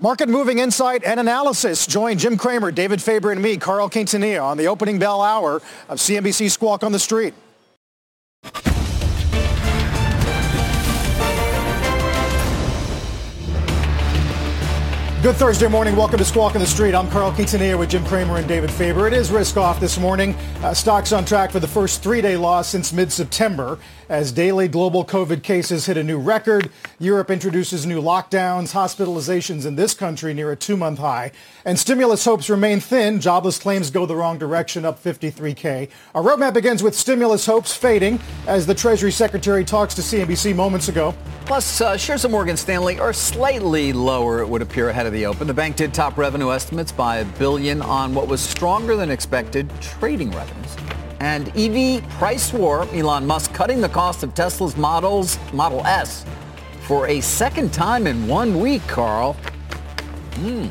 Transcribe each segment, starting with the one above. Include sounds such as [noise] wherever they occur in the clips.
Market moving insight and analysis. Join Jim Cramer, David Faber, and me, Carl Quintanilla, on the opening bell hour of CNBC Squawk on the Street. Good Thursday morning. Welcome to Squawk on the Street. I'm Carl Quintanilla with Jim Cramer and David Faber. It is risk off this morning. Uh, stocks on track for the first three-day loss since mid-September as daily global COVID cases hit a new record. Europe introduces new lockdowns, hospitalizations in this country near a two-month high, and stimulus hopes remain thin. Jobless claims go the wrong direction, up 53K. Our roadmap begins with stimulus hopes fading as the Treasury Secretary talks to CNBC moments ago. Plus, uh, shares of Morgan Stanley are slightly lower, it would appear, ahead of the open. The bank did top revenue estimates by a billion on what was stronger than expected trading revenues and EV price war. Elon Musk cutting the cost of Tesla's models, Model S for a second time in one week, Carl. Hmm.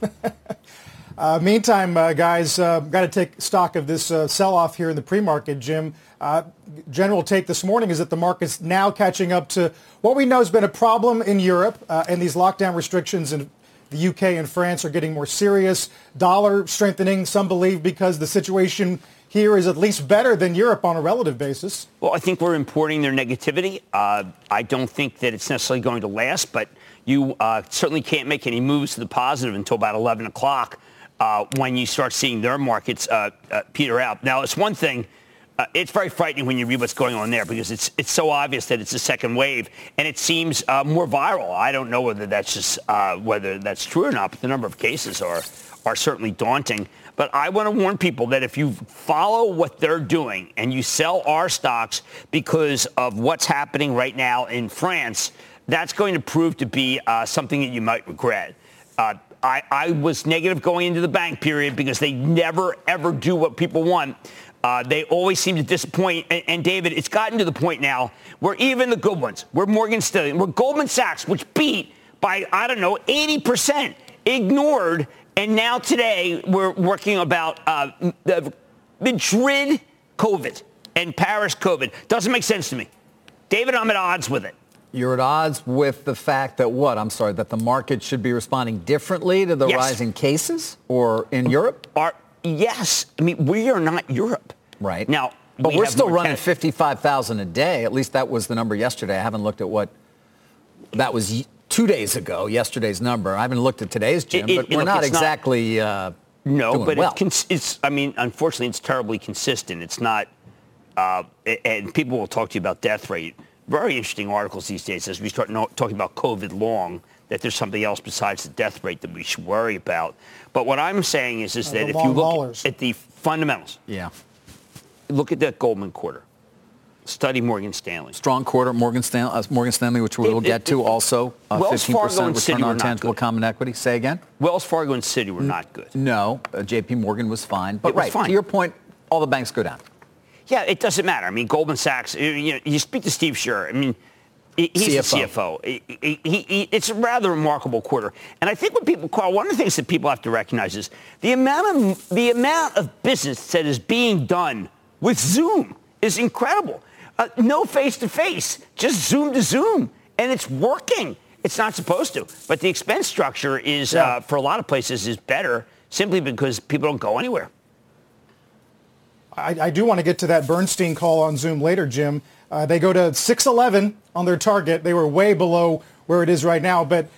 [laughs] uh, meantime, uh, guys, uh, got to take stock of this uh, sell-off here in the pre-market. Jim, uh, general take this morning is that the market's now catching up to what we know has been a problem in Europe uh, and these lockdown restrictions in the UK and France are getting more serious. Dollar strengthening, some believe, because the situation here is at least better than Europe on a relative basis. Well, I think we're importing their negativity. Uh, I don't think that it's necessarily going to last, but you uh, certainly can't make any moves to the positive until about 11 o'clock uh, when you start seeing their markets uh, uh, peter out. Now, it's one thing uh, it's very frightening when you read what's going on there because it's it's so obvious that it's a second wave and it seems uh, more viral. I don't know whether that's just uh, whether that's true or not, but the number of cases are are certainly daunting. But I want to warn people that if you follow what they're doing and you sell our stocks because of what's happening right now in France, that's going to prove to be uh, something that you might regret. Uh, I, I was negative going into the bank period because they never ever do what people want. Uh, they always seem to disappoint. And, and, David, it's gotten to the point now where even the good ones, we're Morgan Stanley, we're Goldman Sachs, which beat by, I don't know, 80%, ignored. And now today we're working about uh, the Madrid COVID and Paris COVID. Doesn't make sense to me. David, I'm at odds with it. You're at odds with the fact that what? I'm sorry, that the market should be responding differently to the yes. rising cases or in Europe? Are, yes. I mean, we are not Europe. Right. Now, but we are still running 55,000 a day. At least that was the number yesterday. I haven't looked at what that was two days ago, yesterday's number. I haven't looked at today's, Jim, it, but we're look, not exactly uh, No, but well. it's, it's, I mean, unfortunately, it's terribly consistent. It's not, uh, and people will talk to you about death rate. Very interesting articles these days as we start talking about COVID long that there's something else besides the death rate that we should worry about. But what I'm saying is, is uh, that if you look haulers. at the fundamentals, yeah, look at that Goldman quarter. Study Morgan Stanley. Strong quarter, Morgan Stanley, uh, Morgan Stanley, which we will get to also. Uh, Wells 15% Fargo and return Citi on tangible common equity. Say again. Wells Fargo and Citi were not good. No, uh, J.P. Morgan was fine. But it right, fine. to your point, all the banks go down. Yeah, it doesn't matter. I mean, Goldman Sachs. You, know, you speak to Steve Scherr. I mean, He's CFO. the CFO. He, he, he, it's a rather remarkable quarter. And I think what people call one of the things that people have to recognize is the amount of the amount of business that is being done with Zoom is incredible. Uh, no face to face, just Zoom to Zoom, and it's working. It's not supposed to, but the expense structure is yeah. uh, for a lot of places is better simply because people don't go anywhere. I, I do want to get to that Bernstein call on Zoom later, Jim. Uh, they go to 611 on their target. They were way below where it is right now. But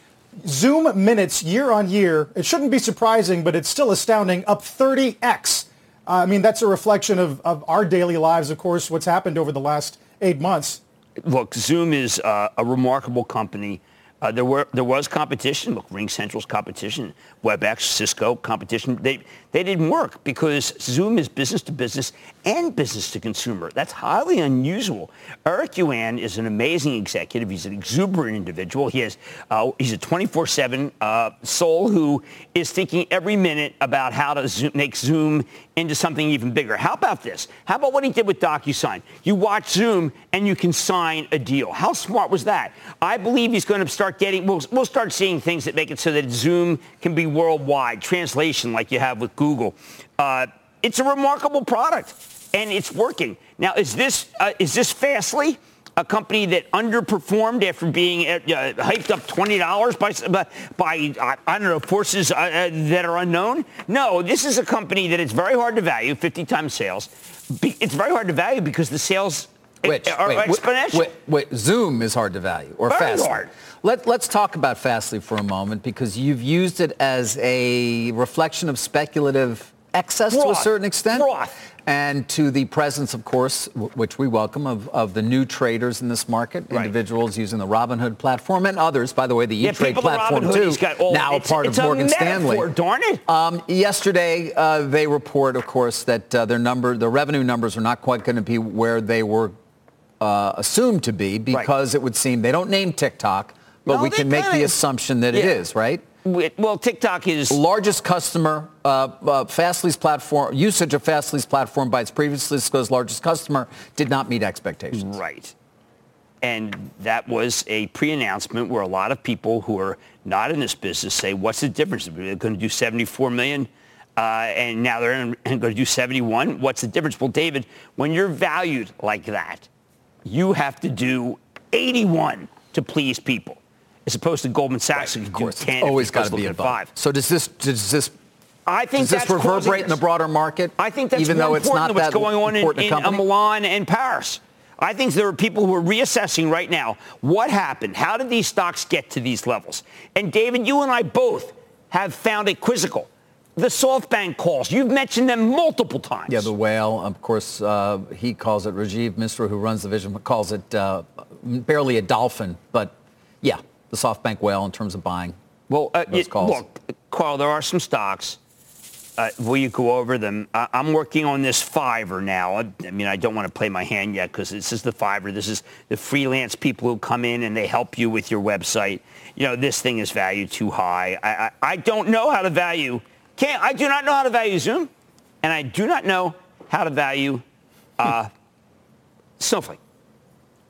Zoom minutes year on year, it shouldn't be surprising, but it's still astounding, up 30x. Uh, I mean, that's a reflection of, of our daily lives, of course, what's happened over the last eight months. Look, Zoom is uh, a remarkable company. Uh, there were there was competition. Look, RingCentral's competition, WebEx, Cisco competition. They they didn't work because Zoom is business to business and business to consumer. That's highly unusual. Eric Yuan is an amazing executive. He's an exuberant individual. He has uh, he's a 24/7 uh, soul who is thinking every minute about how to zoom, make Zoom into something even bigger. How about this? How about what he did with DocuSign? You watch Zoom and you can sign a deal. How smart was that? I believe he's going to start getting, we'll, we'll start seeing things that make it so that Zoom can be worldwide, translation like you have with Google. Uh, it's a remarkable product and it's working. Now, is this, uh, is this Fastly? a company that underperformed after being uh, hyped up $20 by, by I don't know, forces uh, uh, that are unknown? No, this is a company that it's very hard to value, 50 times sales. It's very hard to value because the sales Which, are wait, exponential. Wait, wait, Zoom is hard to value, or Very Fastly. hard. Let, let's talk about Fastly for a moment because you've used it as a reflection of speculative excess to a certain extent. Broth. And to the presence, of course, w- which we welcome, of, of the new traders in this market, Right. individuals using the Robinhood platform and others, by the way, the Yeah, E-Trade platform Robinhood, too, all- now a part it's of a Morgan Stanley. darn it. Um, yesterday, uh, they report, of course, that uh, their number, the revenue numbers are not quite going to be where they were uh, assumed to be because it would seem they don't name TikTok, but No, we can make the assumption that it Yeah. is, right? Well, TikTok is Largest customer, uh, uh, Fastly's platform, usage of Fastly's platform by its previously disclosed largest customer did not meet expectations. Right. And that was a pre-announcement where a lot of people who are not in this business say, what's the difference? They're going to do 74 million uh, and now they're in- going to do 71. What's the difference? Well, David, when you're valued like that, you have to do 81 to please people as opposed to Goldman Sachs who can do 10 if Always got to be at five. So does this does this I think does this reverberate in the broader market? I think that's even though it's not what's that going on in, in uh. Milan and Paris. I think there are people who are reassessing right now what happened. How did these stocks get to these levels? And David, you and I both have found it quizzical. The SoftBank calls, you've mentioned them multiple times. Yeah, the whale. Of course, uh, he calls it Rajiv Misra, who runs the vision, calls it uh, barely a dolphin, but yeah, the SoftBank whale in terms of buying. Well, uh, those calls. look, Carl, there are some stocks. Uh, will you go over them? I- I'm working on this Fiverr now. I, I mean, I don't want to play my hand yet because this is the Fiverr. This is the freelance people who come in and they help you with your website. You know, this thing is valued too high. I, I, I don't know how to value. Can't, I do not know how to value Zoom, and I do not know how to value uh, Snowflake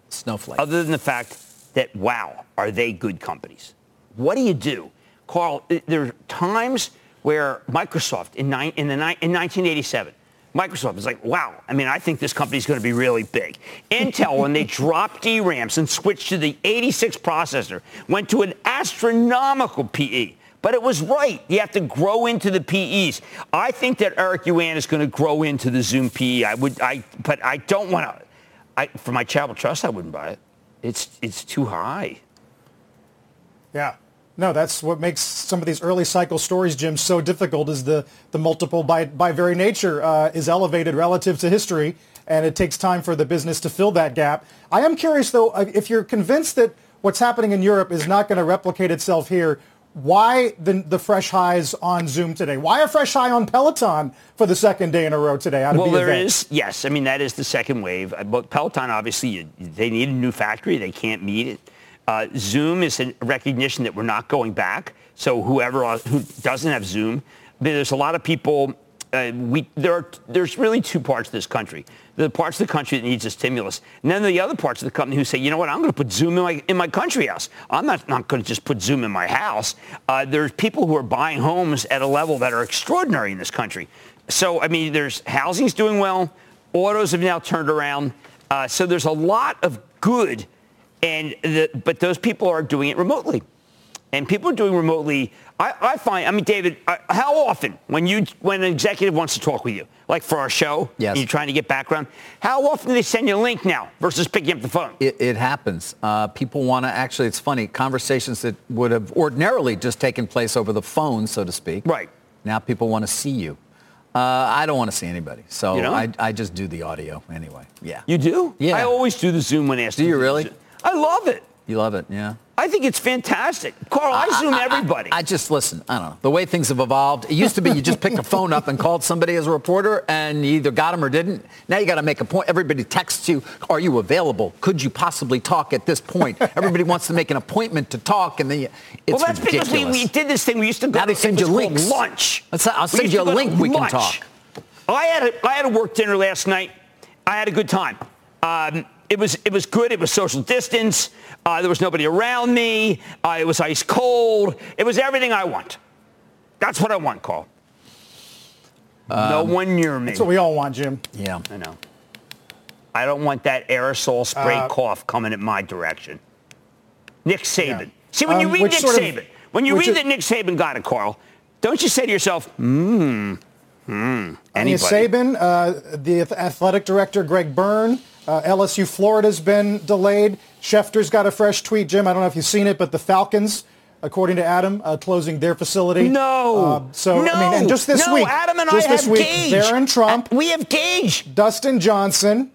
Snowflake. other than the fact that, wow, are they good companies? What do you do? Carl, uh, there are times where Microsoft in, nine, in, the, ni- in 1987, Microsoft is like, wow, I mean, I think this company's going to be really big. Intel, when they dropped DRAMs and switched to the 86 processor, went to an astronomical PE. But it was right. You have to grow into the PEs. I think that Eric Yuan is going to grow into the Zoom PE. I would, I, but I don't want to. I, for my charitable trust, I wouldn't buy it. It's it's too high. Yeah. No, that's what makes some of these early cycle stories, Jim, so difficult is the, the multiple by, by very nature uh, is elevated relative to history, and it takes time for the business to fill that gap. I am curious, though, uh, if you're convinced that what's happening in Europe is not going to replicate itself here, why the, the fresh highs on Zoom today? Why a fresh high on Peloton for the second day in a row today? Out of Well, the there yes. I mean that is the second wave. Uh, But Peloton obviously they need a new factory. They can't meet it. Uh, Zoom is a recognition that we're not going back. So whoever uh, who doesn't have Zoom, there's a lot of people. Uh, we there are there's really two parts of this country. The parts of the country that needs a stimulus, and then the other parts of the company who say, you know what, I'm going to put Zoom in my in my country house. I'm not not going to just put Zoom in my house. Uh, there's people who are buying homes at a level that are extraordinary in this country. So I mean, there's housing's doing well. Autos have now turned around. Uh, so there's a lot of good, and the, but those people are doing it remotely and people are doing remotely. I, I find, I mean, David, uh, how often when you when an executive wants to talk with you, like for our show, Yes. and you're trying to get background, how often do they send you a link now versus picking up the phone? It, it happens. Uh, people want to actually, it's funny, conversations that would have ordinarily just taken place over the phone, so to speak. Right. Now people want to see you. Uh, I don't want to see anybody. So You don't? I, I just do the audio anyway. Yeah. You do? Yeah. I always do the Zoom when asked. Do you really? I love it. You love it, yeah. I think it's fantastic. Carl, I Zoom everybody. I, I, just listen. I don't know. The way things have evolved, it used to be you just picked a phone up and called somebody as a reporter and you either got them or didn't. Now you got to make a point. Everybody texts you, are you available? Could you possibly talk at this point? Everybody wants to make an appointment to talk and then you, it's Well, that's ridiculous. because we, we did this thing. We used to go Now they send you links. lunch. Let's- I'll send you a link, we can lunch. talk. I had a, I had a work dinner last night. I had a good time. Um, it was it was good. It was social distance. Uh, there was nobody around me. Uh, it was ice cold. It was everything I want. That's what I want, Carl. no one near me. That's what we all want, Jim. Yeah. I know. I don't want that aerosol spray Uh, cough coming in my direction. Nick Saban. See, when you Um, read Nick sort of- Saban, when you read is- that Nick Saban got it, Carl, don't you say to yourself, hmm, hmm, Anya anybody? Saban, uh, the athletic director Greg Byrne, uh, LSU Florida's been delayed. Schefter's got a fresh tweet, Jim. I don't know if you've seen it, but the Falcons, according to Adam, uh, closing their facility. No. Uh, so no. I mean, and just this no, week, Adam and just I this have week, Gage. Darren Trump, We have Gage. Dustin Johnson,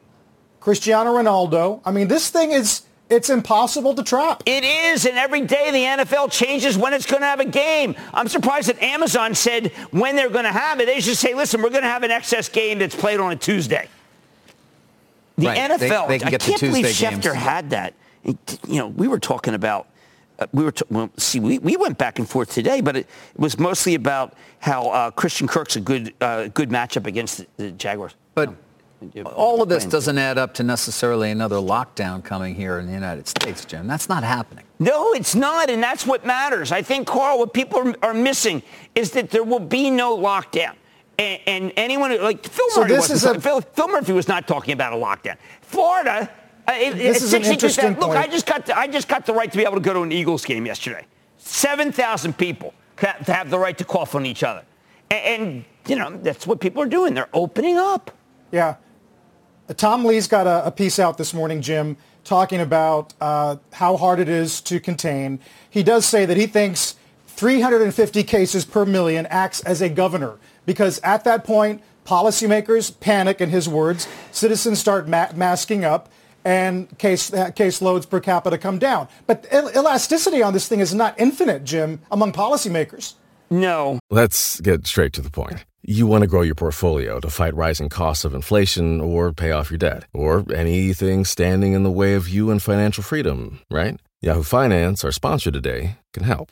Cristiano Ronaldo. I mean, this thing is it's impossible to trap. It is, and every day the NFL changes when it's going to have a game. I'm surprised that Amazon said when they're going to have it. They should say, listen, we're going to have an excess game that's played on a Tuesday. The Right. NFL, they can I can't believe Schefter games. had that. You know, we were talking about, uh, we were, t- well, see, we, we went back and forth today, but it, it was mostly about how uh, Christian Kirk's a good, uh, good matchup against the, the Jaguars. But all of this doesn't add up to necessarily another lockdown coming here in the United States, Jim. That's not happening. No, it's not, and that's what matters. I think, Carl, what people are, are missing is that there will be no lockdown. And, and anyone who- like Phil So Murphy, wasn't- a- Phil, Phil Murphy was not talking about a lockdown. Florida, uh, it, This is an 62,000 interesting Look, point. I just got the, I just got the right to be able to go to an Eagles game yesterday. Seven thousand people to have the right to cough on each other, and, and you know that's what people are doing. They're opening up. Yeah. Tom Lee's got a, a piece out this morning, Jim, talking about uh, how hard it is to contain. He does say that he thinks 350 cases per million acts as a governor because at that point, policymakers panic, in his words, citizens start ma- masking up, and case uh, case loads per capita come down. But el- elasticity on this thing is not infinite, Jim, among policymakers. No, Let's get straight to the point. You want to grow your portfolio to fight rising costs of inflation or pay off your debt or anything standing in the way of you and financial freedom, right? Yahoo Finance, our sponsor today, can help.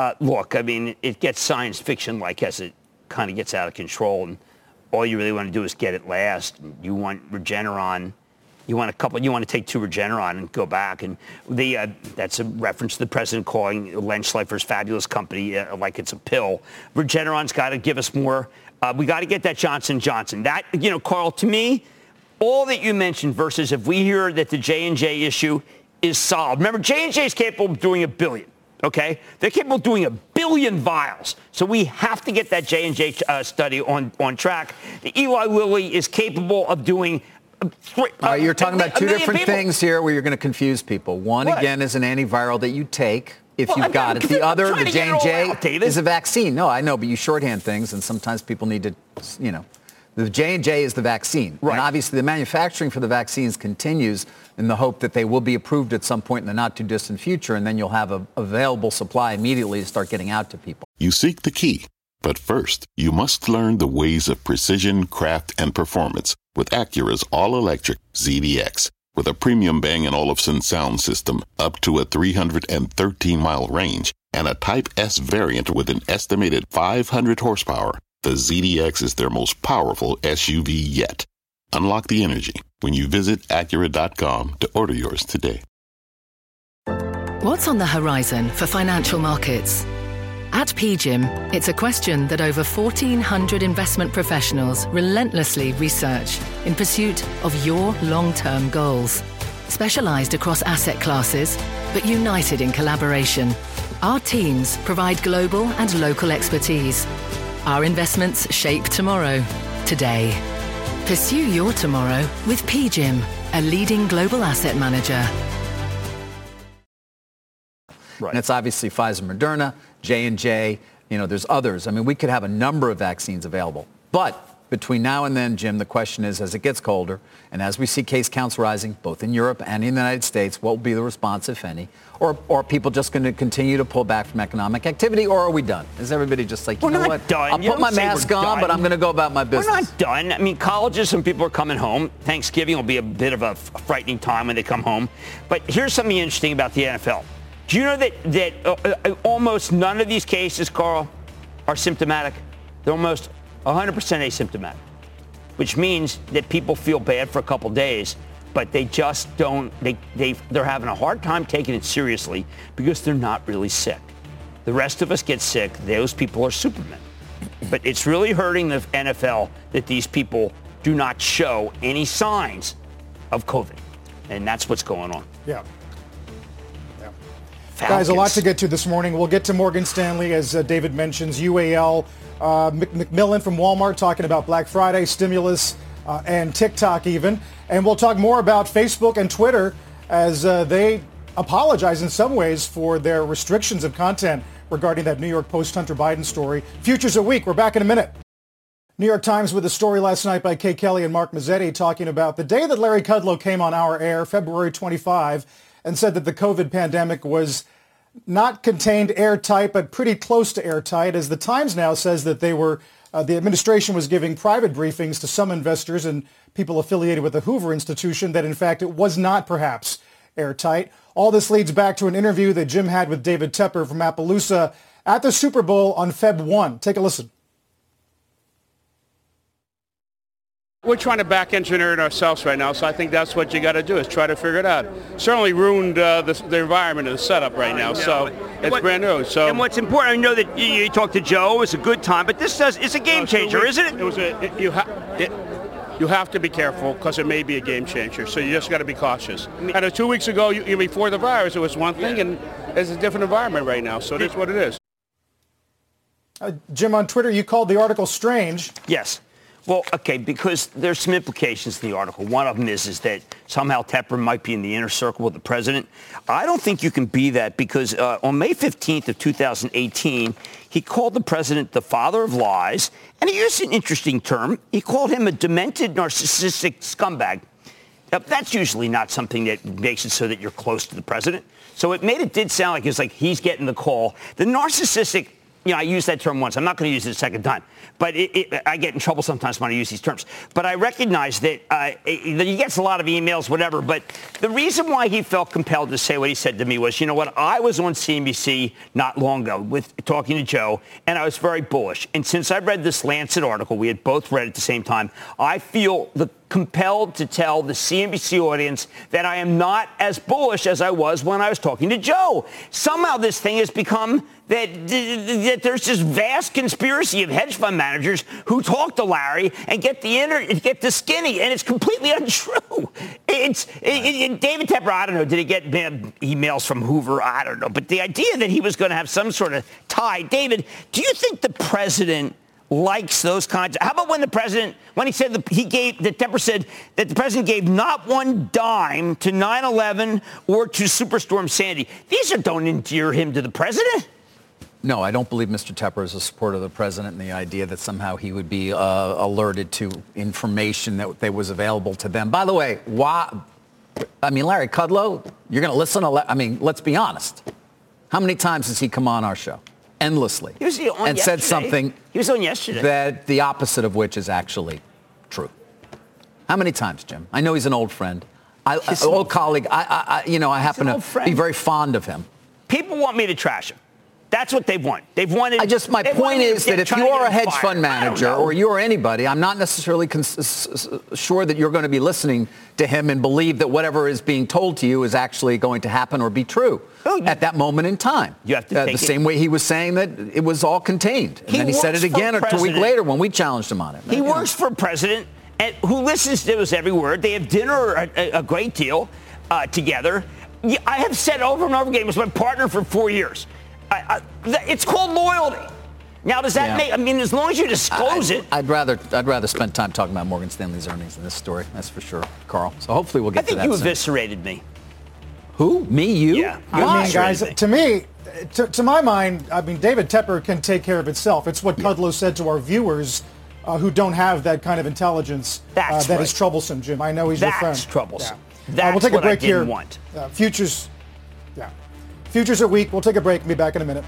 uh, look, I mean, it gets science fiction like as it kind of gets out of control, and all you really want to do is get it last. You want Regeneron, you want a couple, you want to take two Regeneron and go back, and the uh, that's a reference to the president calling Len Schleifer's fabulous company uh, like it's a pill. Regeneron's got to give us more. Uh, we got to get that Johnson Johnson. That you know, Carl, to me, all that you mentioned versus if we hear that the J and J issue is solved. Remember, J and J is capable of doing a billion. Okay, they're capable of doing a billion vials. So we have to get that J and J uh, study on on track. The Eli Lilly is capable of doing. uh, three- All right, uh, you're talking about two different people. things here where you're going to confuse people. One, What? again, is an antiviral that you take if Well, you've I'm- got it. The other, the get it all J&J, out, is a vaccine. No, I know, but you shorthand things, and sometimes people need to, you know. The J&J is the vaccine. Right. And obviously the manufacturing for the vaccines continues in the hope that they will be approved at some point in the not too distant future, and then you'll have a available supply immediately to start getting out to people. You seek the key, but first, you must learn the ways of precision, craft, and performance with Acura's all-electric ZDX. With a premium Bang & Olufsen sound system up to a 313-mile range and a Type S variant with an estimated 500 horsepower, the ZDX is their most powerful SUV yet. Unlock the energy when you visit Acura.com to order yours today. What's on the horizon for financial markets? At PGIM, it's a question that over 1,400 investment professionals relentlessly research in pursuit of your long term goals. Specialized across asset classes, but united in collaboration, our teams provide global and local expertise. Our investments shape tomorrow, today. Pursue your tomorrow with PGIM, a leading global asset manager. Right. And it's obviously Pfizer, Moderna, J&J, you know, there's others. I mean, we could have a number of vaccines available. But between now and then, Jim, the question is, as it gets colder and as we see case counts rising, both in Europe and in the United States, what will be the response, if any? Or, or are people just going to continue to pull back from economic activity, or are we done? Is everybody just like, you we're know not what? Done. I'll you put my mask on, done. but I'm going to go about my business. We're not done. I mean, colleges and people are coming home. Thanksgiving will be a bit of a frightening time when they come home. But here's something interesting about the NFL. Do you know that, that uh, uh, almost none of these cases, Carl, are symptomatic? They're almost 100% asymptomatic, which means that people feel bad for a couple days, but they just don't, they, they, they're having a hard time taking it seriously because they're not really sick. The rest of us get sick. Those people are supermen. But it's really hurting the NFL that these people do not show any signs of COVID. And that's what's going on. Yeah. Falcons. Guys, a lot to get to this morning. We'll get to Morgan Stanley, as uh, David mentions, UAL, uh, McMillon from Walmart talking about Black Friday, stimulus, uh, and TikTok even. And we'll talk more about Facebook and Twitter as uh, they apologize in some ways for their restrictions of content regarding that New York Post Hunter Biden story. Futures a week. We're back in a minute. New York Times with a story last night by Kate Kelly and Mark Mazzetti talking about the day that Larry Kudlow came on our air, February 25, and said that the COVID pandemic was not contained airtight, but pretty close to airtight, as the Times now says that they were, uh, the administration was giving private briefings to some investors and people affiliated with the Hoover Institution that in fact it was not perhaps airtight. All this leads back to an interview that Jim had with David Tepper from Appaloosa at the Super Bowl on Feb 1. Take a listen. We're trying to back engineer it ourselves right now, so I think that's what you got to do is try to figure it out. Certainly ruined uh, the, the environment and the setup right now, so it's what- brand new. So And what's important, I know that you, you talked to Joe. It was a good time, but this does it's a game Uh, so changer, we- isn't it? It was a it, you have it. You have to be careful because it may be a game changer. So you just got to be cautious. And uh, two weeks ago, you, you- before the virus, it was one thing, and it's a different environment right now. So it is what it is. Uh, Jim, on Twitter, you called the article strange. Yes. Well, okay, because there's some implications in the article. One of them is, is that somehow Tepper might be in the inner circle with the president. I don't think you can be that because uh, on May 15th of 2018, he called the president the father of lies, and he used an interesting term. He called him a demented, narcissistic scumbag. Now, that's usually not something that makes it so that you're close to the president. So it made it did sound like it's like he's getting the call. The narcissistic, you know, I used that term once. I'm not going to use it a second time. But it, it, I get in trouble sometimes when I use these terms. But I recognize that, uh, that he gets a lot of emails, whatever. But the reason why he felt compelled to say what he said to me was, you know what, I was on CNBC not long ago with talking to Joe, and I was very bullish. And since I read this Lancet article, we had both read at the same time, I feel the compelled to tell the CNBC audience that I am not as bullish as I was when I was talking to Joe. Somehow this thing has become that, that there's this vast conspiracy of hedge fund managers who talk to Larry and get the inner, get the skinny, and it's completely [laughs] untrue. It's it, it- David Tepper. I don't know. Did he get emails from Hoover? I don't know. But the idea that he was going to have some sort of tie, David, do you think the president? likes those kinds. How about when the president, when he said the, he gave, that Tepper said that the president gave not one dime to 9/11 or to Superstorm Sandy. These don't endear him to the president. No, I don't believe Mr. Tepper is a supporter of the president and the idea that somehow he would be uh, alerted to information that, that was available to them. By the way, why? I mean, Larry Kudlow, you're going to listen to, I mean, let's be honest. How many times has he come on our show? Endlessly. He was on and said something He was on yesterday. that the opposite of which is actually true. How many times, Jim? I know he's an old friend. I, an old old- colleague. I, I, you know, I happen to be very fond of him. People want me to trash him. That's what they've won. They've won. I just my point is that if you are a hedge fund manager or you are anybody, I'm not necessarily cons- sure that you're going to be listening to him and believe that whatever is being told to you is actually going to happen or be true oh, at that moment in time. You have to uh, the same way he was saying that it was all contained, and he then he said it again a week later when we challenged him on it. He works for a president and who listens to us every word. They have dinner a, a great deal uh, together. I have said over and over again, he was my partner for four years. I, I, it's called loyalty. Now, does that yeah. make? I mean, as long as you disclose I, it, I'd rather I'd rather spend time talking about Morgan Stanley's earnings than this story. That's for sure, Carl. So hopefully we'll get. To that. I think you soon. eviscerated me. Who? Me? You? Yeah. I mean, guys, me. to me, to, to, my mind, I mean, David Tepper can take care of itself. It's what yeah. Kudlow said to our viewers. Uh, who don't have that kind of intelligence uh, that right. is troublesome, Jim. I know he's That's your friend. That's troublesome. Yeah. That's uh, we'll take a break here. Want. Uh, futures, yeah. Futures are weak. We'll take a break and be back in a minute.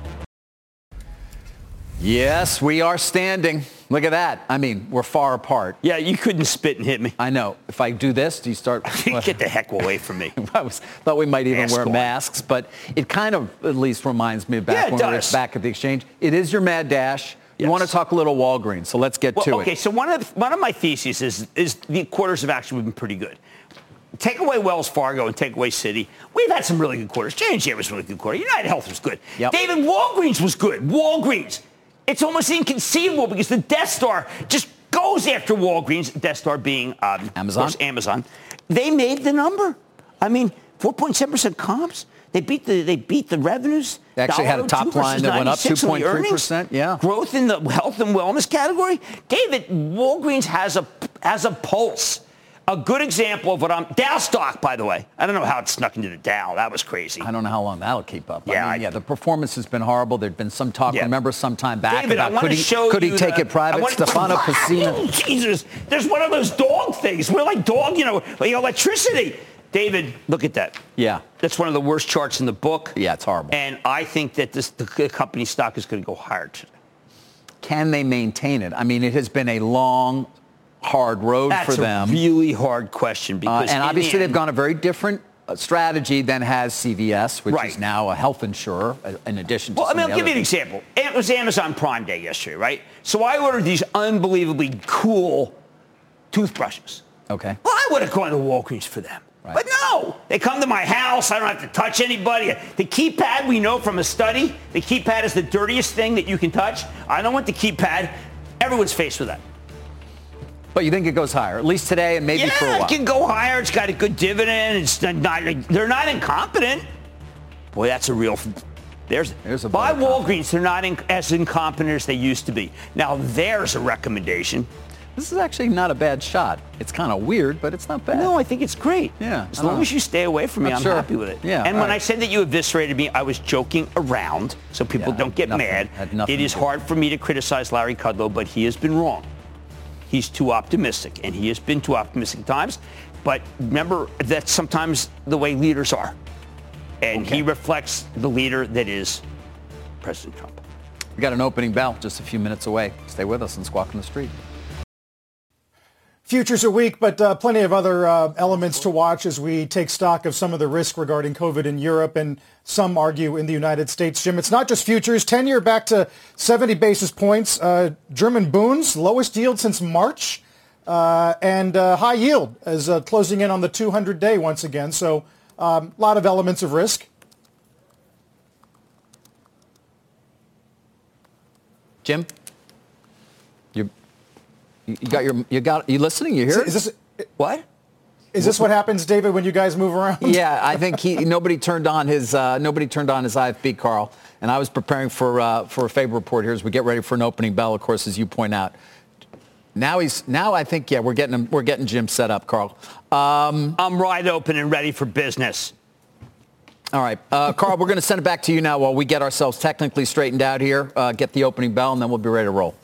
Yes, we are standing. Look at that. I mean, we're far apart. Yeah, you couldn't spit and hit me. I know. If I do this, do you start? [laughs] Get the [laughs] heck away from me. I was, thought we might even Mask wear on. masks, but it kind of at least reminds me of back yeah, when we were back at the exchange. It is your mad dash. You want to talk a little Walgreens, so let's get well, to okay, it. Okay, so one of one of my theses is is the quarters have actually been pretty good. Take away Wells Fargo and take away Citi. We've had some really good quarters. J&J was a really good quarter. United Health was good. Yep. David Walgreens was good. Walgreens it's almost inconceivable because the Death Star just goes after Walgreens, Death Star being um, Amazon. Course, Amazon. They made the number. I mean, 4.7% comps. They beat the they beat the revenues. They actually had a top line that went up 2.3 percent. Yeah, growth in the health and wellness category. David Walgreens has a has a pulse a good example of what I'm Dow stock, by the way. I don't know how it snuck into the Dow. That was crazy. I don't know how long that'll keep up. Yeah, I mean, yeah. The performance has been horrible. There'd been some talk. Yeah. Remember, some time back David, about could he could he take it private? Stefano [laughs] oh, Pessina. Jesus, there's one of those dog things. We're like dog, you know, like electricity. David, look at that. Yeah. That's one of the worst charts in the book. Yeah, it's horrible. And I think that this the company stock is going to go higher today. Can they maintain it? I mean, it has been a long hard road That's for them? That's a really hard question uh, because uh, and obviously the they've gone a very different uh, strategy than has CVS, which right. is now a health insurer uh, in addition to. Well, I mean, I'll give you an things. example. It was Amazon Prime Day yesterday, right? So I ordered these unbelievably cool toothbrushes. Okay. Well, I would have gone to Walgreens for them. Right. But no, they come to my house. I don't have to touch anybody. The keypad, we know from a study, the keypad is the dirtiest thing that you can touch. I don't want the keypad. Everyone's faced with that. But you think it goes higher, at least today and maybe yeah, for a while? it can go higher. It's got a good dividend. It's not, they're not incompetent. Boy, that's a real. There's, there's a buy Walgreens. They're not in, as incompetent as they used to be. Now there's a recommendation. This is actually not a bad shot. It's kind of weird, but it's not bad. No, I think it's great. Yeah. As long know. as you stay away from me, not I'm sure. happy with it. Yeah. And when right. I said that you eviscerated me, I was joking around, so people yeah, don't get nothing, mad. It is hard for me to criticize Larry Kudlow, but he has been wrong he's too optimistic, and he has been too optimistic at times. But remember, that's sometimes the way leaders are. And okay. he reflects the leader that is President Trump. We got an opening bell just a few minutes away. Stay with us and squawk in the street. Futures are weak, but uh, plenty of other uh, elements to watch as we take stock of some of the risk regarding COVID in Europe and some argue in the United States. Jim, it's not just futures. 10-year back to 70 basis points. Uh, German Bunds, lowest yield since March. Uh, and uh, high yield is uh, closing in on the 200-day once again. So a um, lot of elements of risk. Jim? You got your, you got, you listening? You hear? Is, is this what? Is this what happens, David, when you guys move around? [laughs] Yeah, I think he nobody turned on his uh, nobody turned on his IFB, Carl, and I was preparing for uh, for a Fiverr report here as we get ready for an opening bell. Of course, as you point out, now he's now I think yeah we're getting him, we're getting Jim set up, Carl. Um, I'm wide open and ready for business. All right, uh, Carl, we're going to send it back to you now while we get ourselves technically straightened out here, uh, get the opening bell, and then we'll be ready to roll.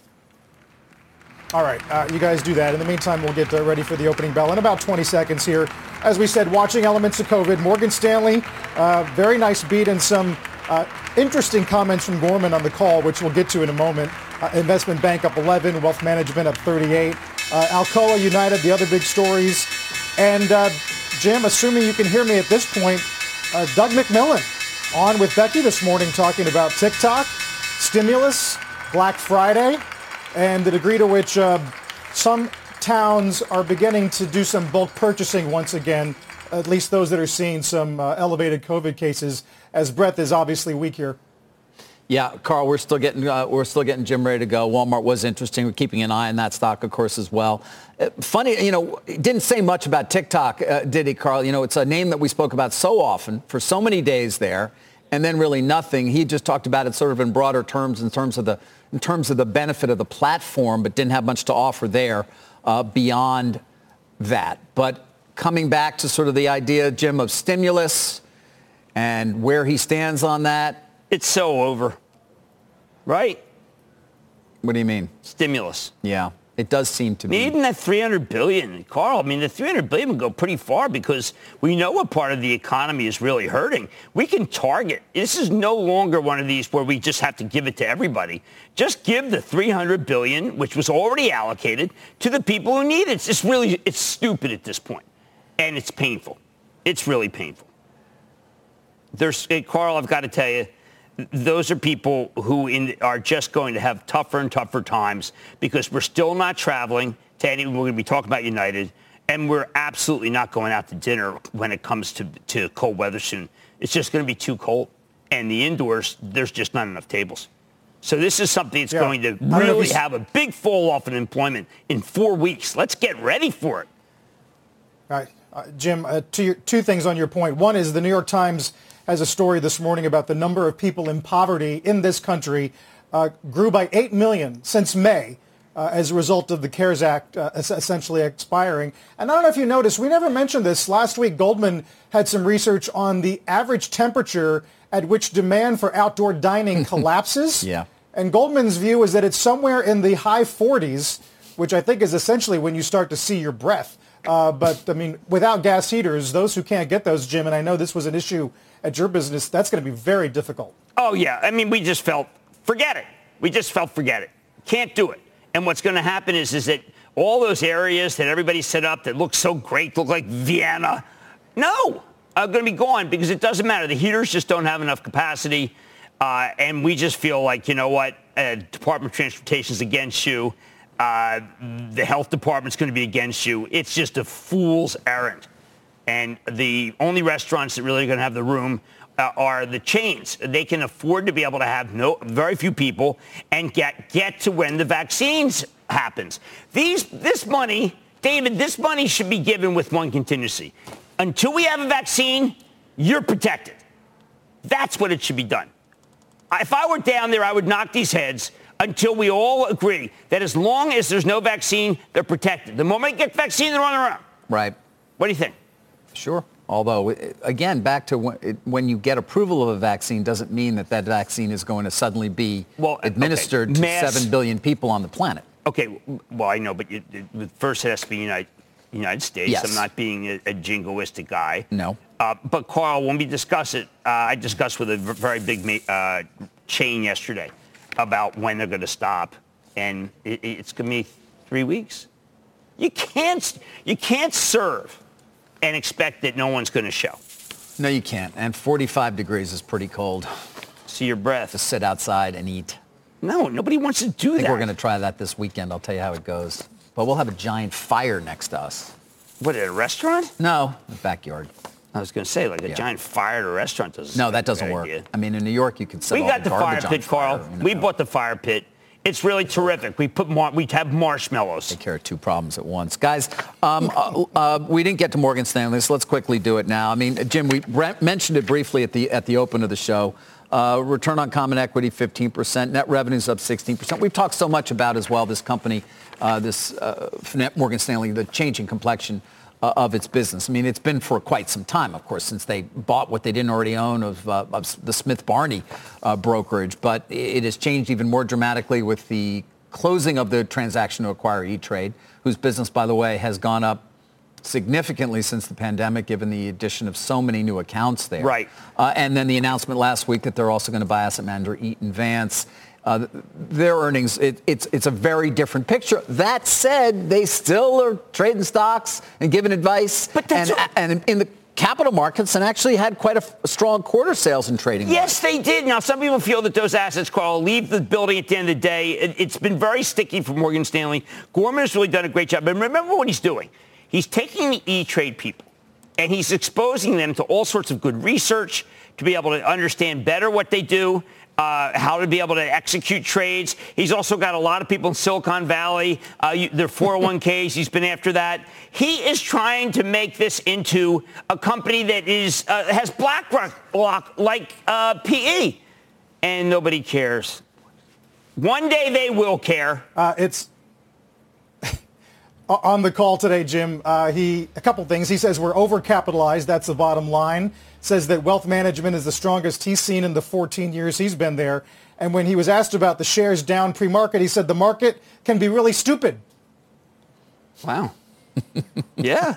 All right, uh, you guys do that. In the meantime, we'll get uh, ready for the opening bell in about 20 seconds here. As we said, watching elements of COVID. Morgan Stanley, uh, very nice beat and some uh, interesting comments from Gorman on the call, which we'll get to in a moment. Uh, investment bank up 11, wealth management up 38. Uh, Alcoa United, the other big stories. And Jim, assuming you can hear me at this point, Doug McMillon on with Becky this morning talking about TikTok, stimulus, Black Friday, and the degree to which uh, some towns are beginning to do some bulk purchasing once again, at least those that are seeing some uh, elevated COVID cases, as breadth is obviously weak here. Yeah, Carl, we're still getting uh, we're still getting Jim ready to go. Walmart was interesting. We're keeping an eye on that stock, of course, as well. Uh, funny, you know, didn't say much about TikTok, uh, did he, Carl? You know, it's a name that we spoke about so often for so many days there, and then really nothing. He just talked about it sort of in broader terms, in terms of the in terms of the benefit of the platform, but didn't have much to offer there uh, beyond that. But coming back to sort of the idea, Jim, of stimulus and where he stands on that it's so over. Right? What do you mean? Stimulus. Yeah. It does seem to. I mean, even that 300 billion, Carl. I mean, the 300 billion would go pretty far because we know what part of the economy is really hurting. We can target. This is no longer one of these where we just have to give it to everybody. Just give the 300 billion, which was already allocated, to the people who need it. It's just really, it's stupid at this point, and it's painful. It's really painful. There's, hey, Carl, I've got to tell you, those are people who in, are just going to have tougher and tougher times because we're still not traveling to any. We're going to be talking about United, and we're absolutely not going out to dinner when it comes to, to cold weather soon. It's just going to be too cold, and the indoors there's just not enough tables. So this is something that's yeah. going to really have a big fall off in employment in four weeks. Let's get ready for it. All right, uh, Jim. Uh, two, two things on your point. One is the New York Times has a story this morning about the number of people in poverty in this country uh, grew by 8 million since May. Uh, as a result of the CARES Act uh, essentially expiring. And I don't know if you noticed, we never mentioned this. Last week, Goldman had some research on the average temperature at which demand for outdoor dining [laughs] collapses. yeah. And Goldman's view is that it's somewhere in the high 40s, which I think is essentially when you start to see your breath. Uh, but, I mean, without gas heaters, those who can't get those, Jim, and I know this was an issue at your business, that's going to be very difficult. Oh, yeah. I mean, we just felt, forget it. We just felt, forget it. Can't do it. And what's going to happen is, is that all those areas that everybody set up that look so great, look like Vienna, no, are going to be gone because it doesn't matter. The heaters just don't have enough capacity. Uh, and we just feel like, you know what, uh, Department of Transportation is against you. The health department's going to be against you. It's just a fool's errand. And the only restaurants that really are going to have the room uh, are the chains. They can afford to be able to have no, very few people and get, get to when the vaccines happens. These, this money, David, this money should be given with one contingency. Until we have a vaccine, you're protected. That's what it should be done. If I were down there, I would knock these heads until we all agree that as long as there's no vaccine, they're protected. The moment they get vaccine, they're on their own. Right. What do you think? Sure. Although, again, back to when, you get approval of a vaccine doesn't mean that that vaccine is going to suddenly be well, administered okay. Mass, to 7 billion people on the planet. Okay, well, I know, but it, first it has to be United, United States. Yes. I'm not being a, a jingoistic guy. No. Uh, but, Carl, when we discuss it, uh, I discussed with a very big uh, chain yesterday about when they're going to stop, and it, it's going to be three weeks. You can't, you can't serve and expect that no one's going to show. No, you can't. And 45 degrees is pretty cold. See your breath. To sit outside and eat. No, nobody wants to do I think that. we're going to try that this weekend. I'll tell you how it goes. But we'll have a giant fire next to us. What, at a restaurant? No, the backyard. I was going to say, like a yeah. giant fire at a restaurant doesn't. No, that doesn't work. Idea. I mean, in New York, you could set We got the, the fire pit, Carl. Fire, you know. We bought the fire pit. It's really terrific. We put mar- we have marshmallows. Take care of two problems at once, guys. Um, uh, uh, we didn't get to Morgan Stanley, so let's quickly do it now. I mean, Jim, we re- mentioned it briefly at the at the open of the show. Uh, return on common equity 15%, net revenues up 16%. We've talked so much about as well this company, uh, this uh, Morgan Stanley, the changing complexion uh, of its business. I mean, it's been for quite some time, of course, since they bought what they didn't already own of, uh, of the Smith Barney uh, brokerage. But it has changed even more dramatically with the closing of the transaction to acquire E-Trade, whose business, by the way, has gone up significantly since the pandemic, given the addition of so many new accounts there. Right. Uh, and then the announcement last week that they're also going to buy asset manager Eaton Vance. Uh, their earnings, it, it's, it's a very different picture. That said, they still are trading stocks and giving advice. But and, and in the capital markets and actually had quite a, f- a strong quarter sales and trading. Yes, they did. Now, some people feel that those assets, Carl, leave the building at the end of the day. It, has been very sticky for Morgan Stanley. Gorman has really done a great job. And remember what he's doing. He's taking the E-Trade people and he's exposing them to all sorts of good research to be able to understand better what they do uh, how to be able to execute trades. He's also got a lot of people in Silicon Valley, uh, their 401ks. [laughs] He's been after that. He is trying to make this into a company that is uh, has BlackRock like uh, PE, and nobody cares. One day they will care. Uh, it's on the call today, Jim. Uh, he a couple things. He says we're overcapitalized. That's the bottom line says that wealth management is the strongest he's seen in the 14 years he's been there. And when he was asked about the shares down pre-market, he said the market can be really stupid. Wow. [laughs] yeah.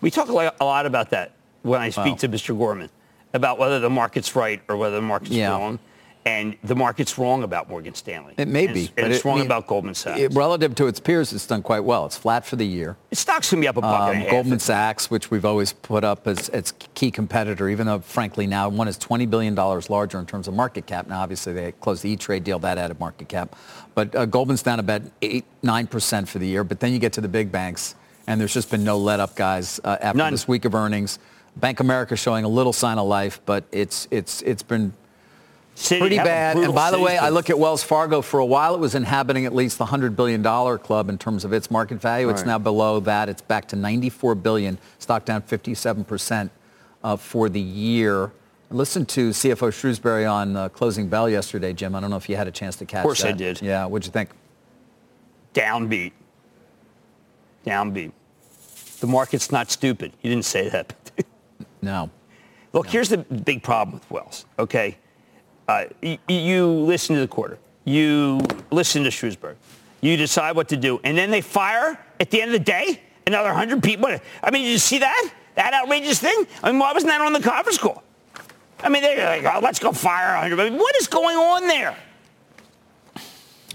We talk a lot about that when I speak wow. to Mr. Gorman about whether the market's right or whether the market's yeah. wrong and the market's wrong about Morgan Stanley. It may be. And, and it's it, wrong I mean, about Goldman Sachs. It, relative to its peers, it's done quite well. It's flat for the year. The stock's going to be up a buck um, Goldman Sachs, which we've always put up as its key competitor, even though, frankly, now one is $20 billion larger in terms of market cap. Now, obviously, they closed the E-Trade deal. That added market cap. But uh, Goldman's down about 8 9% for the year. But then you get to the big banks, and there's just been no let-up, guys, uh, after None. this week of earnings. Bank America showing a little sign of life, but it's, it's, it's been Citi, pretty bad. And by the way, I look at Wells Fargo. For a while, it was inhabiting at least the $100 billion club in terms of its market value. It's right. now below that. It's back to 94 billion, stock down 57% uh, for the year. Listen to CFO Shrewsberry on uh, Closing Bell yesterday, Jim. I don't know if you had a chance to catch that. Of course that. I did. Yeah, what'd you think? Downbeat. Downbeat. The market's not stupid. You didn't say that. [laughs] no. Look, no. here's the big problem with Wells, okay? Uh, you, you listen to the quarter. You listen to Shrewsberry. You decide what to do. And then they fire at the end of the day another 100 people. I mean, did you see that? That outrageous thing? I mean, why wasn't that on the conference call? I mean, they're like, oh, let's go fire 100. I mean, what is going on there?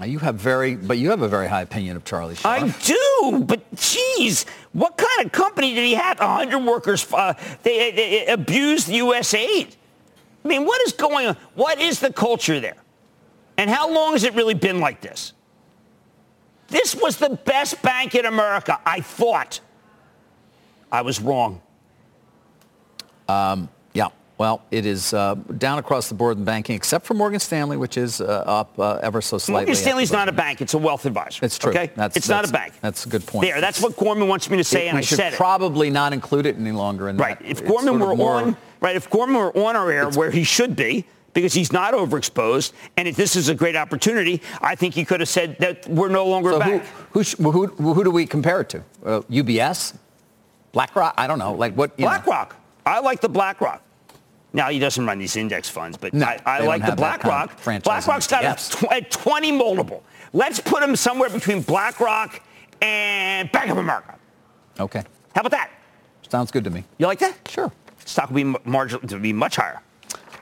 You have very, but you have a very high opinion of Charlie. I do, but geez, what kind of company did he have? 100 workers, uh, they, they abused U.S. aid. I mean, what is going on? What is the culture there? And how long has it really been like this? This was the best bank in America, I thought. I was wrong. Um. Well, it is uh, down across the board in banking, except for Morgan Stanley, which is uh, up uh, ever so slightly. Morgan Stanley's not a bank; it's a wealth advisor. It's true. Okay, that's, it's that's, not a bank. That's a good point. There, that's what Gorman wants me to say, it, and I said it. Probably not include it any longer in right. that. If Gorman were more, on right? If Gorman were on our air where he should be, because he's not overexposed, and if this is a great opportunity, I think he could have said that we're no longer so back. Who, who, who, who, do we compare it to? Uh, UBS? BlackRock? I don't know. Like what? BlackRock. I like the BlackRock. Now he doesn't run these index funds, but no, I, I like the BlackRock. Kind of BlackRock's got a, 20 multiple. Let's put him somewhere between BlackRock and Bank of America. Okay. How about that? Sounds good to me. You like that? Sure. Stock will be marginal to be much higher.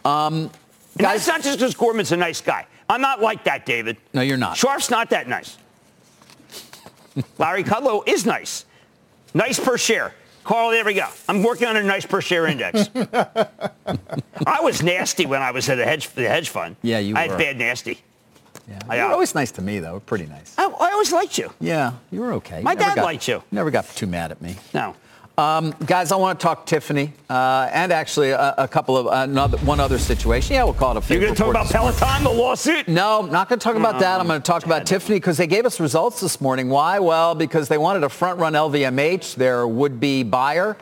Um, guys, that's not just because Gorman's a nice guy. I'm not like that, David. No, you're not. Scharf's not that nice. [laughs] Larry Kudlow is nice. Nice per share. Carl, there we go. I'm working on a nice per share index. [laughs] I was nasty when I was at a hedge, the hedge fund. Yeah, you I were. had bad nasty. Yeah. I, you were uh, always nice to me, though. Pretty nice. I, I always liked you. Yeah, you were okay. My dad got, liked you. Never got too mad at me. No. Um, guys, I want to talk Tiffany uh, and actually a, a couple of another one other situation. Yeah, we'll call it a. You're going to talk about Peloton, the lawsuit? No, not going to talk about that. I'm going to talk about Tiffany because they gave us results this morning. Why? Well, because they wanted to front run LVMH, their would-be buyer.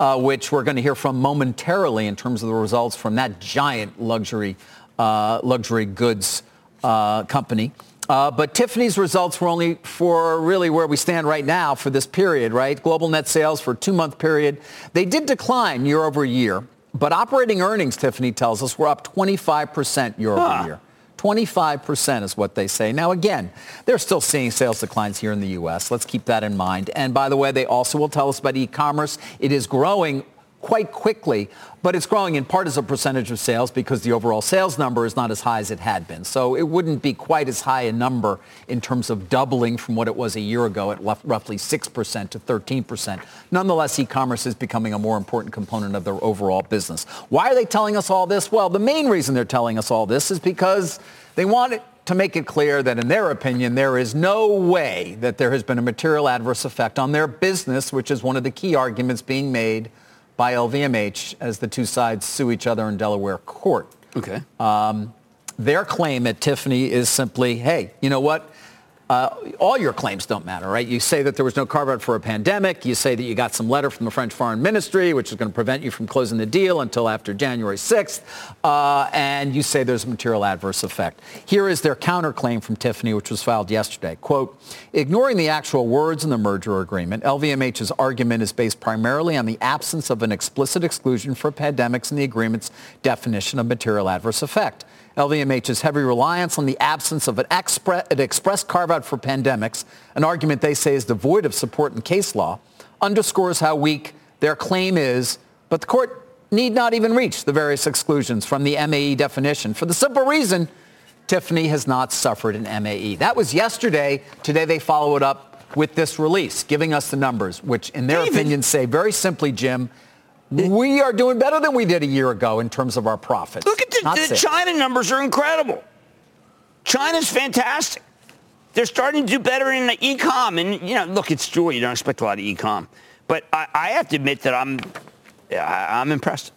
Uh, which we're going to hear from momentarily in terms of the results from that giant luxury uh, luxury goods uh, company. Uh, but Tiffany's results were only for really where we stand right now for this period, right? Global net sales for a two-month period. They did decline year over year, but operating earnings, Tiffany tells us, were up 25% year over year. 25% is what they say. Now, again, they're still seeing sales declines here in the U.S. Let's keep that in mind. And by the way, they also will tell us about e-commerce. It is growing quite quickly, but it's growing in part as a percentage of sales because the overall sales number is not as high as it had been. So it wouldn't be quite as high a number in terms of doubling from what it was a year ago at roughly 6% to 13%. Nonetheless, e-commerce is becoming a more important component of their overall business. Why are they telling us all this? Well, the main reason they're telling us all this is because they want to make it clear that in their opinion, there is no way that there has been a material adverse effect on their business, which is one of the key arguments being made by LVMH as the two sides sue each other in Delaware court. Okay. Um, their claim at Tiffany is simply, hey, you know what? Uh, all your claims don't matter, right? You say that there was no carve out for a pandemic. You say that you got some letter from the French Foreign Ministry, which is going to prevent you from closing the deal until after January 6th. Uh, and you say there's a material adverse effect. Here is their counterclaim from Tiffany, which was filed yesterday. Quote, ignoring the actual words in the merger agreement, LVMH's argument is based primarily on the absence of an explicit exclusion for pandemics in the agreement's definition of material adverse effect. LVMH's heavy reliance on the absence of an, expre- an express carve-out for pandemics, an argument they say is devoid of support in case law, underscores how weak their claim is, but the court need not even reach the various exclusions from the MAE definition for the simple reason Tiffany has not suffered an MAE. That was yesterday. Today they follow it up with this release, giving us the numbers, which in their David. opinion say very simply, Jim, we are doing better than we did a year ago in terms of our profits. Look at the, the. China numbers are incredible. China's fantastic. They're starting to do better in the e-com. And, you know, look, it's true. You don't expect a lot of e-com. But I, I have to admit that I'm, I'm impressed.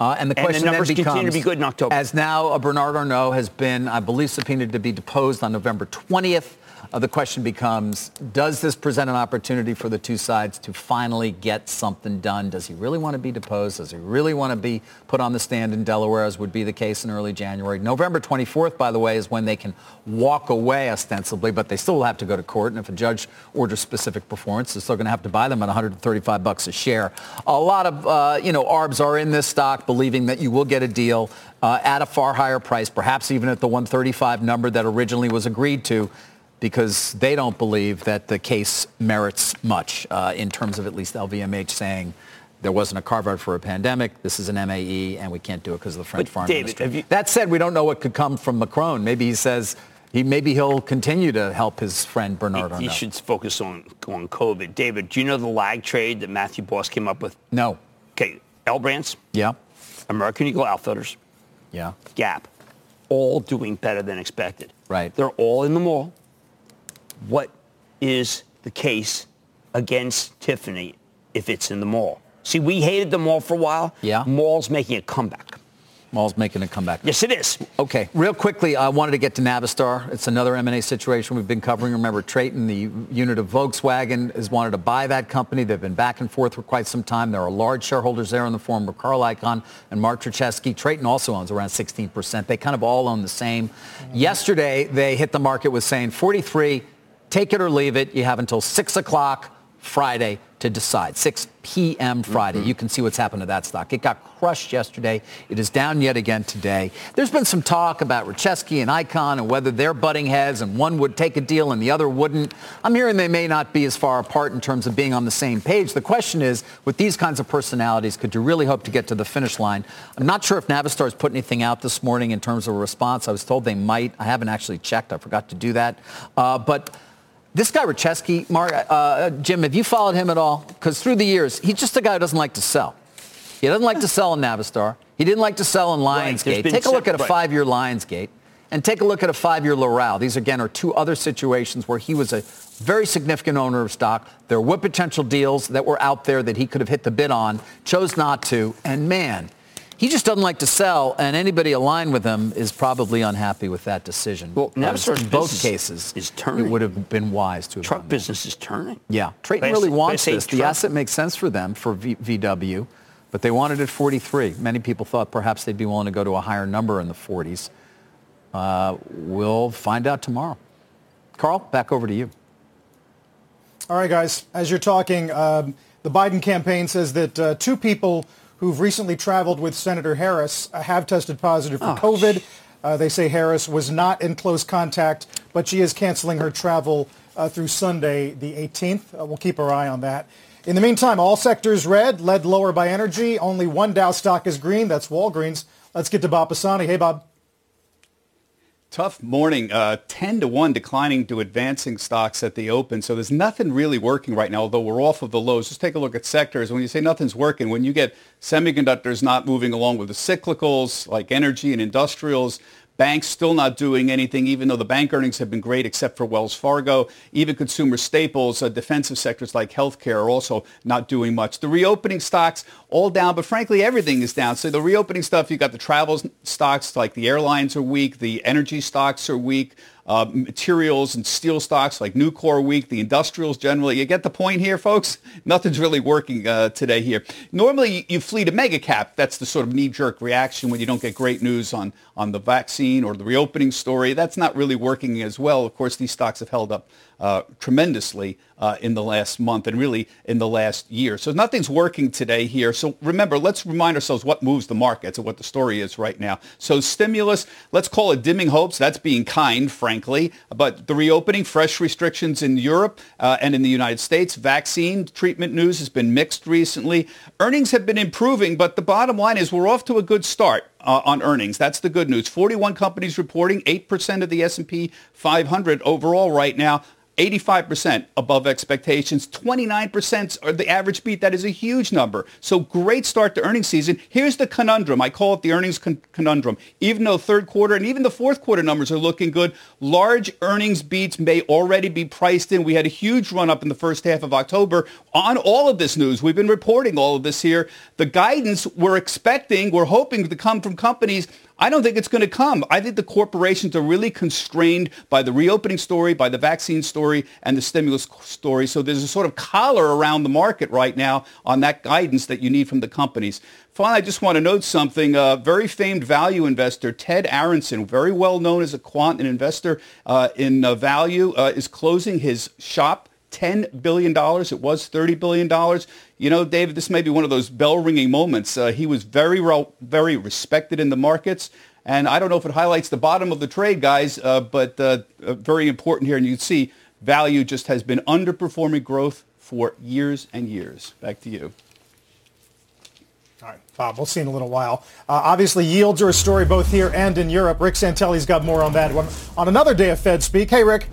Uh, and the And the question then numbers becomes, continue to be good in October. As now Bernard Arnault has been, I believe, subpoenaed to be deposed on November 20th. Uh, the question becomes, does this present an opportunity for the two sides to finally get something done? Does he really want to be deposed? Does he really want to be put on the stand in Delaware, as would be the case in early January? November 24th, by the way, is when they can walk away ostensibly, but they still have to go to court. And if a judge orders specific performance, they're still going to have to buy them at 135 bucks a share. A lot of, uh, you know, ARBs are in this stock believing that you will get a deal uh, at a far higher price, perhaps even at the 135 number that originally was agreed to because they don't believe that the case merits much uh, in terms of at least LVMH saying there wasn't a carve out for a pandemic. This is an MAE, and we can't do it because of the French But Foreign David, you- that said, we don't know what could come from Macron. Maybe he says he maybe he'll continue to help his friend Bernard You Arnault. should focus on, on COVID. David, do you know the lag trade that Matthew Boss came up with? No. Okay, L Brands, Yeah. American Eagle Outfitters, Yeah. Gap, all doing better than expected. Right. They're all in the mall. What is the case against Tiffany if it's in the mall? See, we hated the mall for a while. Yeah. Mall's making a comeback. Mall's making a comeback. Yes, it is. Okay, real quickly, I wanted to get to Navistar. It's another M&A situation we've been covering. Remember, Traton, the unit of Volkswagen, has wanted to buy that company. They've been back and forth for quite some time. There are large shareholders there in the form of Carl Icahn and Mark Rachesky. Traton also owns around 16%. They kind of all own the same. Yesterday, they hit the market with saying 43, take it or leave it. You have until 6 o'clock Friday to decide. 6 p.m. Friday. You can see what's happened to that stock. It got crushed yesterday. It is down yet again today. There's been some talk about Rachesky and Icahn and whether they're butting heads and one would take a deal and the other wouldn't. I'm hearing they may not be as far apart in terms of being on the same page. The question is, with these kinds of personalities, could you really hope to get to the finish line? I'm not sure if Navistar has put anything out this morning in terms of a response. I was told they might. I haven't actually checked. I forgot to do that. Uh, but this guy Rachesky, Mark, uh, Jim, have you followed him at all? Because through the years, he's just a guy who doesn't like to sell. He doesn't like to sell in Navistar. He didn't like to sell in Lionsgate. been Take a look at a right. five-year Lionsgate and take a look at a five-year Loral. These, again, are two other situations where he was a very significant owner of stock. There were potential deals that were out there that he could have hit the bid on, chose not to, and man, he just doesn't like to sell, and anybody aligned with him is probably unhappy with that decision. Well, As in both cases, is turning. it would have been wise to have Truck done that. business is turning. Yeah, Traton really wants Class A this. The asset makes sense for them for v- VW, but they wanted it 43. Many people thought perhaps they'd be willing to go to a higher number in the 40s. Uh, we'll find out tomorrow. Carl, back over to you. All right, guys. As you're talking, um, the Biden campaign says that uh, two people who've recently traveled with Senator Harris uh, have tested positive for COVID. Uh, they say Harris was not in close contact, but she is canceling her travel uh, through Sunday, the 18th. Uh, we'll keep our eye on that. In the meantime, all sectors red, led lower by energy. Only one Dow stock is green. That's Walgreens. Let's get to Bob Pisani. Hey, Bob. Tough morning. Uh, 10 to 1 declining to advancing stocks at the open. So there's nothing really working right now, although we're off of the lows. Just take a look at sectors. When you say nothing's working, when you get semiconductors not moving along with the cyclicals like energy and industrials, Banks still not doing anything, even though the bank earnings have been great, except for Wells Fargo. Even consumer staples, uh, defensive sectors like healthcare are also not doing much. The reopening stocks all down, but frankly, everything is down. So the reopening stuff, you've got the travel stocks like the airlines are weak, the energy stocks are weak uh, materials and steel stocks like Nucor weak, the industrials generally. You get the point here, folks? [laughs] Nothing's really working uh, today here. Normally, you flee to mega cap. That's the sort of knee-jerk reaction when you don't get great news on, on the vaccine or the reopening story. That's not really working as well. Of course, these stocks have held up uh, tremendously uh, in the last month and really in the last year. So nothing's working today here. So remember, let's remind ourselves what moves the markets and what the story is right now. So stimulus, let's call it dimming hopes. That's being kind, frankly. But the reopening, fresh restrictions in Europe uh, and in the United States, vaccine treatment news has been mixed recently. Earnings have been improving, but the bottom line is we're off to a good start. Uh, on earnings. That's the good news. 41 companies reporting, 8% of the S&P 500 overall right now. 85% above expectations, 29% are the average beat. That is a huge number. So great start to earnings season. Here's the conundrum. I call it the earnings con- conundrum. Even though third quarter and even the fourth quarter numbers are looking good, large earnings beats may already be priced in. We had a huge run up in the first half of October on all of this news. We've been reporting all of this here. The guidance we're expecting, we're hoping to come from companies I don't think it's going to come. I think the corporations are really constrained by the reopening story, by the vaccine story, and the stimulus story. So there's a sort of collar around the market right now on that guidance that you need from the companies. Finally, I just want to note something. A very famed value investor, Ted Aronson, very well known as a quant and investor uh, in uh, value, uh, is closing his shop $10 billion. It was $30 billion. You know, David, this may be one of those bell-ringing moments. Uh, he was very, very respected in the markets. And I don't know if it highlights the bottom of the trade, guys, uh, but uh, uh very important here. And you can see value just has been underperforming growth for years and years. Back to you. All right, Bob, we'll see in a little while. Uh, obviously, yields are a story both here and in Europe. Rick Santelli's got more on that one on another day of Fed speak. Hey, Rick.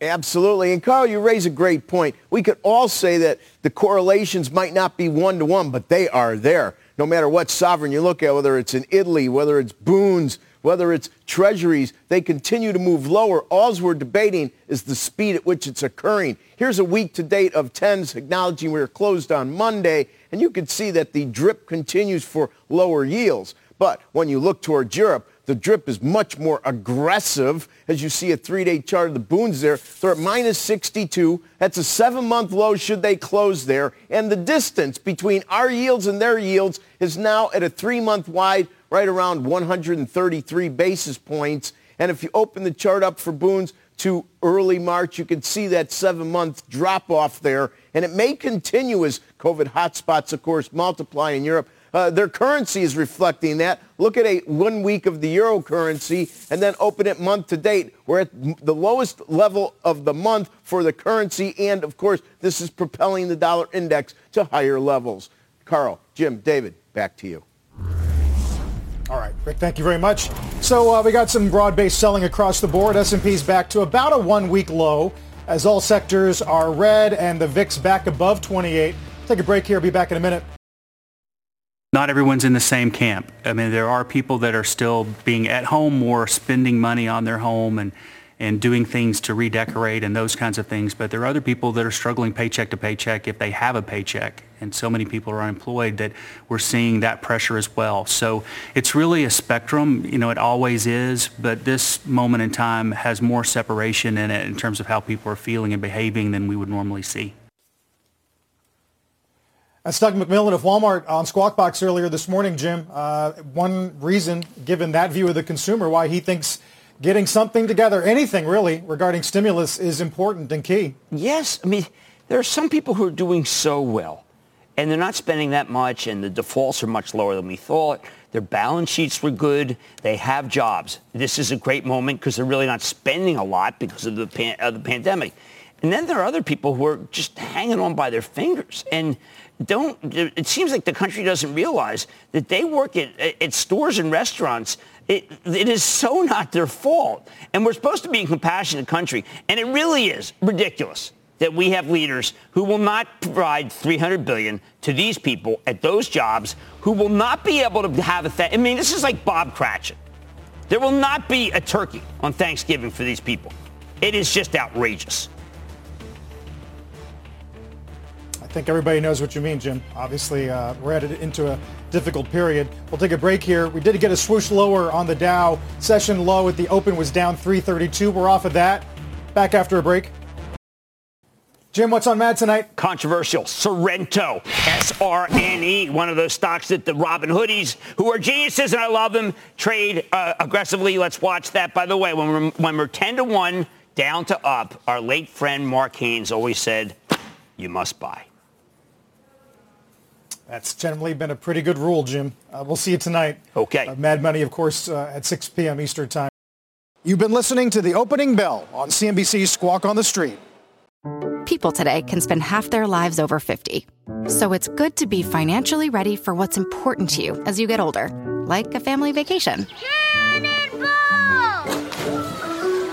Absolutely. And Carl, you raise a great point. We could all say that the correlations might not be one to one, but they are there. No matter what sovereign you look at, whether it's in Italy, whether it's Bunds, whether it's treasuries, they continue to move lower. All we're debating is the speed at which it's occurring. Here's a week to date of 10s acknowledging we were closed on Monday, and you can see that the drip continues for lower yields. But when you look towards Europe, the drip is much more aggressive. As you see a three-day chart of the Bunds there, they're at minus 62. That's a seven-month low should they close there. And the distance between our yields and their yields is now at a three-month wide, right around 133 basis points. And if you open the chart up for Bunds to early March, you can see that seven-month drop-off there. And it may continue as COVID hotspots, of course, multiply in Europe. Uh, their currency is reflecting that. Look at a one week of the euro currency and then open it month to date. We're at the lowest level of the month for the currency. And of course, this is propelling the dollar index to higher levels. Carl, Jim, David, back to you. All right, Rick, thank you very much. So uh, we got some broad-based selling across the board. S&P's back to about a one-week low as all sectors are red and the VIX back above 28. Take a break here. Be back in a minute not everyone's in the same camp. I mean, there are people that are still being at home more, spending money on their home and, and doing things to redecorate and those kinds of things. But there are other people that are struggling paycheck to paycheck if they have a paycheck. And so many people are unemployed that we're seeing that pressure as well. So it's really a spectrum. You know, it always is. But this moment in time has more separation in it in terms of how people are feeling and behaving than we would normally see. That's Doug McMillon of Walmart on Squawk Box earlier this morning, Jim. Uh, one reason, given that view of the consumer, why he thinks getting something together, anything really, regarding stimulus is important and key. Yes. I mean, there are some people who are doing so well, and they're not spending that much, and the defaults are much lower than we thought. Their balance sheets were good. They have jobs. This is a great moment because they're really not spending a lot because of the, pan- of the pandemic. And then there are other people who are just hanging on by their fingers and don't, it seems like the country doesn't realize that they work at, at stores and restaurants. It, it is so not their fault. And we're supposed to be a compassionate country. And it really is ridiculous that we have leaders who will not provide 300 billion to these people at those jobs who will not be able to have a th- I mean, this is like Bob Cratchit. There will not be a turkey on Thanksgiving for these people. It is just outrageous. I think everybody knows what you mean, Jim. Obviously, uh, we're headed into a difficult period. We'll take a break here. We did get a swoosh lower on the Dow. Session low at the open was down 332. We're off of that. Back after a break. Jim, what's on Mad tonight? Controversial. Sorrento, S-R-N-E, one of those stocks that the Robin Hoodies, who are geniuses and I love them, trade uh, aggressively. Let's watch that. By the way, when we're, when we're 10 to 1 down to up, our late friend Mark Haines always said, you must buy. That's generally been a pretty good rule, Jim. Uh, we'll see you tonight. Okay. Uh, Mad Money, of course, uh, at 6 p.m. Eastern Time. You've been listening to the opening bell on CNBC's Squawk on the Street. People today can spend half their lives over 50. So it's good to be financially ready for what's important to you as you get older, like a family vacation.